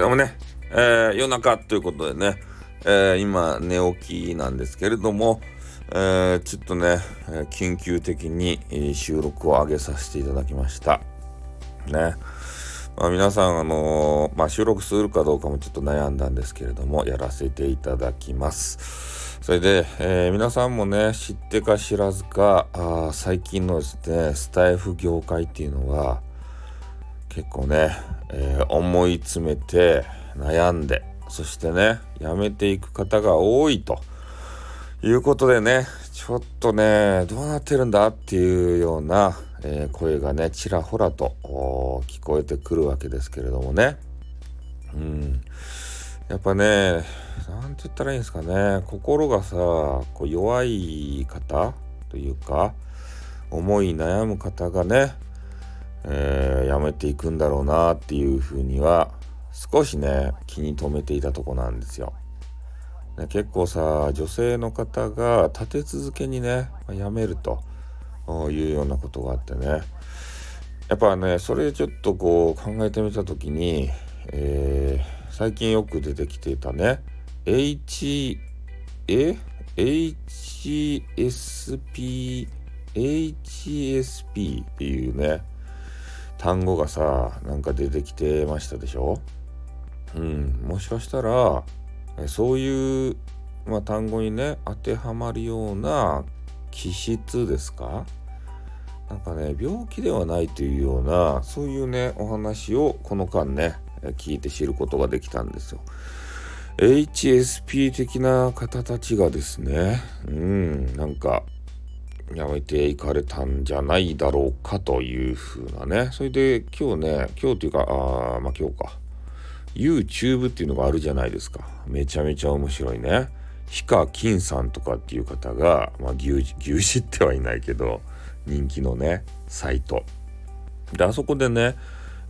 どもね、えー、夜中ということでね、えー、今寝起きなんですけれども、えー、ちょっとね、緊急的に収録を上げさせていただきました。ね。まあ、皆さん、あのー、まあ、収録するかどうかもちょっと悩んだんですけれども、やらせていただきます。それで、えー、皆さんもね、知ってか知らずか、あ最近のですね、スタイフ業界っていうのは、結構ね、えー、思い詰めて悩んでそしてねやめていく方が多いと。いうことでねちょっとねどうなってるんだっていうような、えー、声がねちらほらと聞こえてくるわけですけれどもね。うん。やっぱね何て言ったらいいんですかね。心がさこう弱い方というか思い悩む方がねえー、やめていくんだろうなっていうふうには少しね気に留めていたとこなんですよ。ね、結構さ女性の方が立て続けにねやめるというようなことがあってねやっぱねそれちょっとこう考えてみた時に、えー、最近よく出てきていたね H え？HSP HSP っていうね単語がさなんか出てきてましたでしょ？うん。もしかしたらそういう、まあ、単語にね当てはまるような気質ですか？なんかね病気ではないというようなそういうねお話をこの間ね聞いて知ることができたんですよ。HSP 的な方たちがですねうんなんかやめていかれたんじゃないだろうかというふうなね。それで今日ね、今日っていうか、あまあ今日か。YouTube っていうのがあるじゃないですか。めちゃめちゃ面白いね。ヒカキンさんとかっていう方が、まあ牛耳、牛耳ってはいないけど、人気のね、サイト。で、あそこでね、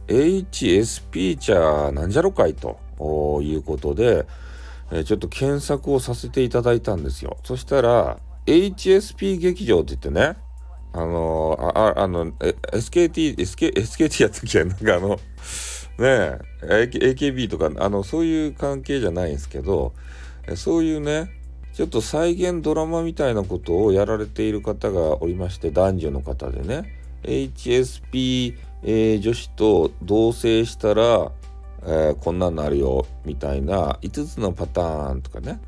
HSP 茶なんじゃろかいということで、えちょっと検索をさせていただいたんですよ。そしたら、HSP 劇場って言ってね、あのー、あ、あの、SKT、SK、SKT やったっけ？なんかあの、ねえ、AKB とか、あの、そういう関係じゃないんですけど、そういうね、ちょっと再現ドラマみたいなことをやられている方がおりまして、男女の方でね、HSP、えー、女子と同棲したら、えー、こんなんなるよ、みたいな5つのパターンとかね、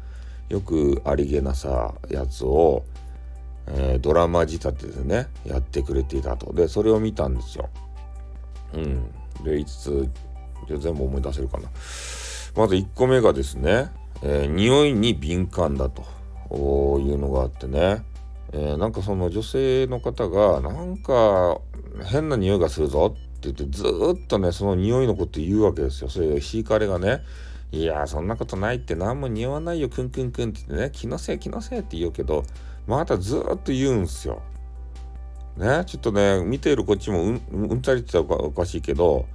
よくありげなさやつを、えー、ドラマ仕立てでねやってくれていたと。でそれを見たんですよ。うん。で5つ全部思い出せるかな。まず1個目がですね、えー、匂いに敏感だと。いうのがあってね、えー、なんかその女性の方がなんか変な匂いがするぞって言ってずっとねその匂いのこと言うわけですよ。それでシーカレがね。いやそんなことないって何も匂わないよくんくんくんってってね気のせい気のせいって言うけどまたずっと言うんすよ。ねちょっとね見ているこっちもうんうんたりって言ったらおかしいけど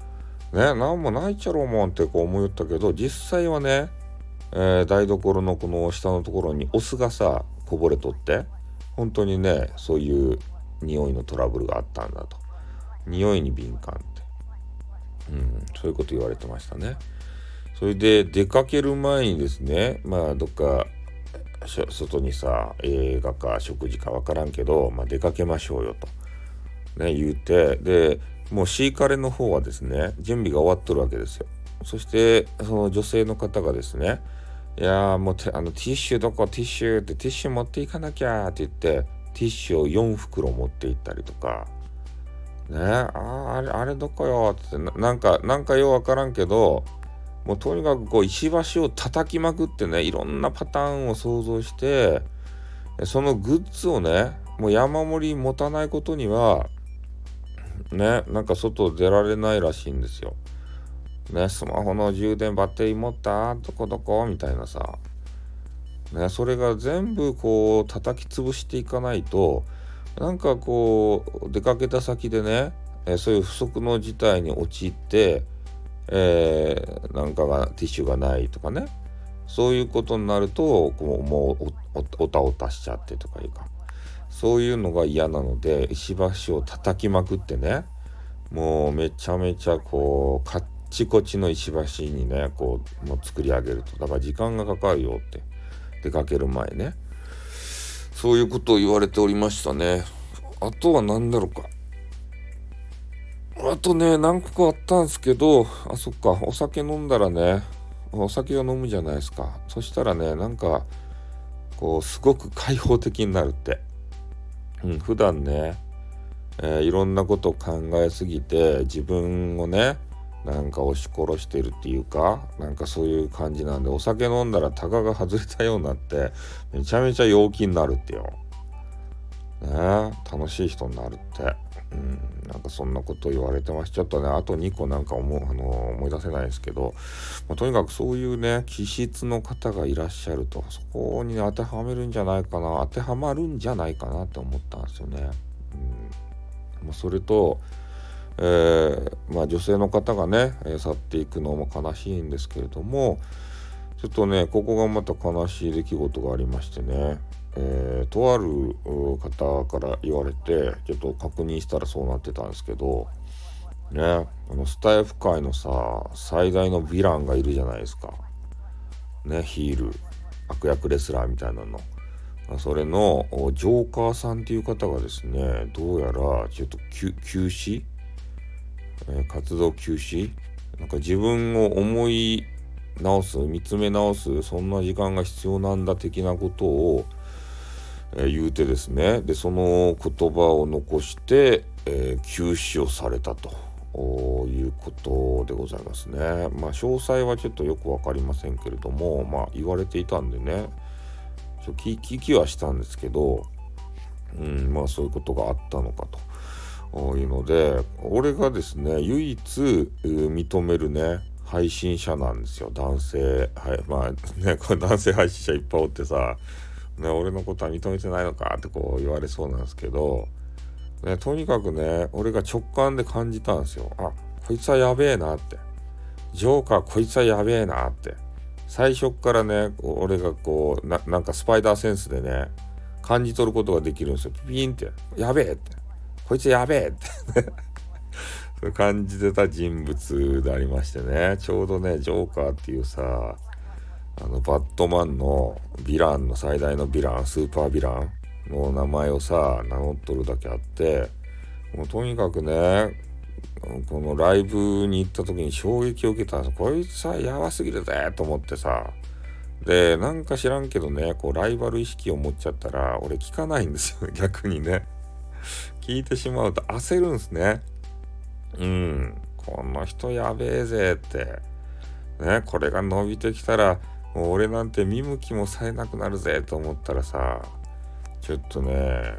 ね何もないちゃろうもんってこう思いよったけど実際はね、えー、台所のこの下のところにお酢がさこぼれとって本当にねそういう匂いのトラブルがあったんだと匂いに敏感ってうんそういうこと言われてましたね。それで出かける前にですねまあどっか外にさ映画か食事か分からんけど、まあ、出かけましょうよと、ね、言うてでもうシーカレの方はですね準備が終わっとるわけですよ。そしてその女性の方がですねいやもうあのティッシュどこ？ティッシュってティッシュ持っていかなきゃって言ってティッシュを4袋持って行ったりとか。ねああれあれどこよってなんかなんかよう分からんけどもうとにかくこう石橋を叩きまくってねいろんなパターンを想像してそのグッズをねもう山盛り持たないことにはねなんか外出られないらしいんですよ。ねスマホの充電バッテリー持った？どこどこ？みたいなさ。ねそれが全部こう叩き潰していかないとなんかこう出かけた先でねそういう不測の事態に陥ってえー、なんかがティッシュがないとかね。そういうことになるとこうもうおたおたしちゃってとかいうか。そういうのが嫌なので石橋を叩きまくってね。もうめちゃめちゃこうちこちの石橋にねこうもう作り上げると。だから時間がかかるよって。出かける前ね。そういうことを言われておりましたね。あとは何だろうか。あとね何個かあったんですけどあそっかお酒飲んだらねお酒を飲むじゃないですかそしたらねなんかこうすごく開放的になるって、うん、普段ね、えー、いろんなことを考えすぎて自分をねなんか押し殺してるっていうかなんかそういう感じなんでお酒飲んだらタガが外れたようになってめちゃめちゃ陽気になるってよ。ね楽しい人になるって。うん、なんかそんなこと言われてます。ちょっとね、あと2個なんか思あの思い出せないですけど、まあ、とにかくそういうね、気質の方がいらっしゃると、そこに、ね、当てはめるんじゃないかな、当てはまるんじゃないかなって思ったんですよね。うんまあ、それと、えー、まあ、女性の方がね、去っていくのも悲しいんですけれどもちょっとねここがまた悲しい出来事がありましてね、えー、とある方から言われてちょっと確認したらそうなってたんですけどねあのスタイフ界のさ最大のヴィランがいるじゃないですか。ねヒール悪役レスラーみたいなの。それのジョーカーさんっていう方がですねどうやらちょっと休止？えー、活動休止？なんか自分を思い直す見つめ直すそんな時間が必要なんだ的なことを、言うてですねでその言葉を残して、えー、休止をされたということでございますね。まあ詳細はちょっとよく分かりませんけれどもまあ言われていたんでねちょ聞きはしたんですけど、うん、まあそういうことがあったのかと。いうので俺がですね唯一認めるね配信者なんですよ男性はいまあねこれ男性配信者いっぱいおってさ、ね、俺のことは認めてないのかってこう言われそうなんですけど、ね、とにかくね俺が直感で感じたんですよ。あこいつはやべえなって。ジョーカーこいつはやべえなって。最初っからね俺がこうなんかスパイダーセンスでね感じ取ることができるんですよ。ピーンって。やべえって。こいつやべえって。感じてた人物でありましてね。ちょうどねジョーカーっていうさあのバットマンのヴィランの最大のヴィランスーパーヴィランの名前をさ名乗っとるだけあってもうとにかくねこのライブに行った時に衝撃を受けたんですこいつさやばすぎるぜと思ってさでなんか知らんけどねこうライバル意識を持っちゃったら俺聞かないんですよ 逆にね聞いてしまうと焦るんですね。うん、この人やべえぜって。ね、これが伸びてきたら、もう俺なんて見向きもされなくなるぜと思ったらさ、ちょっとね、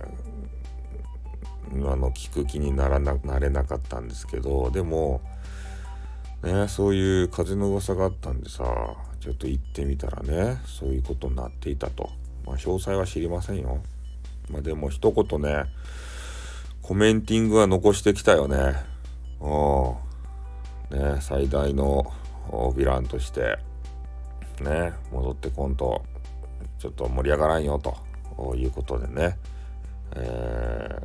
今の聞く気にならななれなかったんですけど、でも、ね、そういう風の噂があったんでさ、ちょっと行ってみたらね、そういうことになっていたと。まあ、詳細は知りませんよ。まあ、でも一言ね、コメンティングは残してきたよね。うん。ね、最大のヴィランとして、ね、戻ってこんと、ちょっと盛り上がらんよということでね、え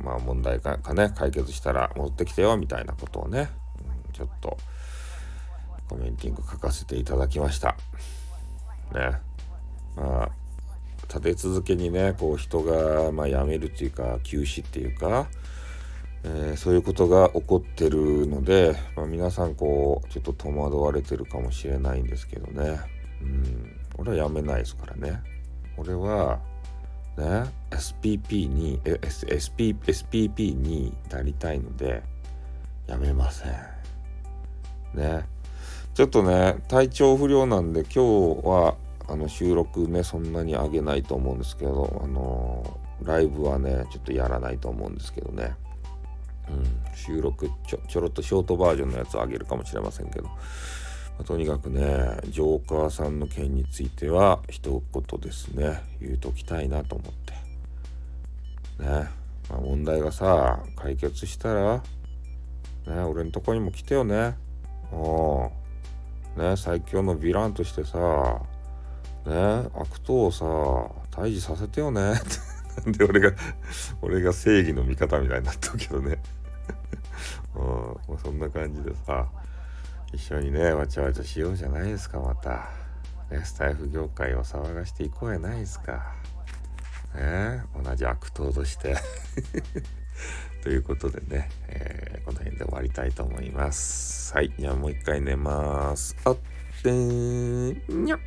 ー、まあ問題かね、解決したら戻ってきてよみたいなことをね、ちょっとコメンティング書かせていただきました。ね。まあ立て続けにねこう人が、まあ、辞めるっていうか休止っていうか、えー、そういうことが起こってるので、まあ、皆さんこうちょっと戸惑われてるかもしれないんですけどね。うん。俺は辞めないですからね。俺はね SPP に SP SPP になりたいので辞めません。ね。ちょっとね体調不良なんで今日はあの収録ねそんなに上げないと思うんですけどあのライブはねちょっとやらないと思うんですけどね、うん、収録ちょちょろっとショートバージョンのやつを上げるかもしれませんけど、まあ、とにかくねジョーカーさんの件については一言ですね言うときたいなと思って。ね、まあ、問題がさ解決したらね俺のとこにも来てよね。うん。ね最強のヴィランとしてさね悪党をさ退治させてよね。なん で俺が俺が正義の味方みたいになったけどね。うん、もうそんな感じでさ一緒にねわちゃわちゃしようじゃないですかまた、ね、スタイフ業界を騒がしていこうやないですか。ね同じ悪党として。ということでね、えー、この辺で終わりたいと思います。はい。じゃあもう一回寝ます。あってーにゃ。っ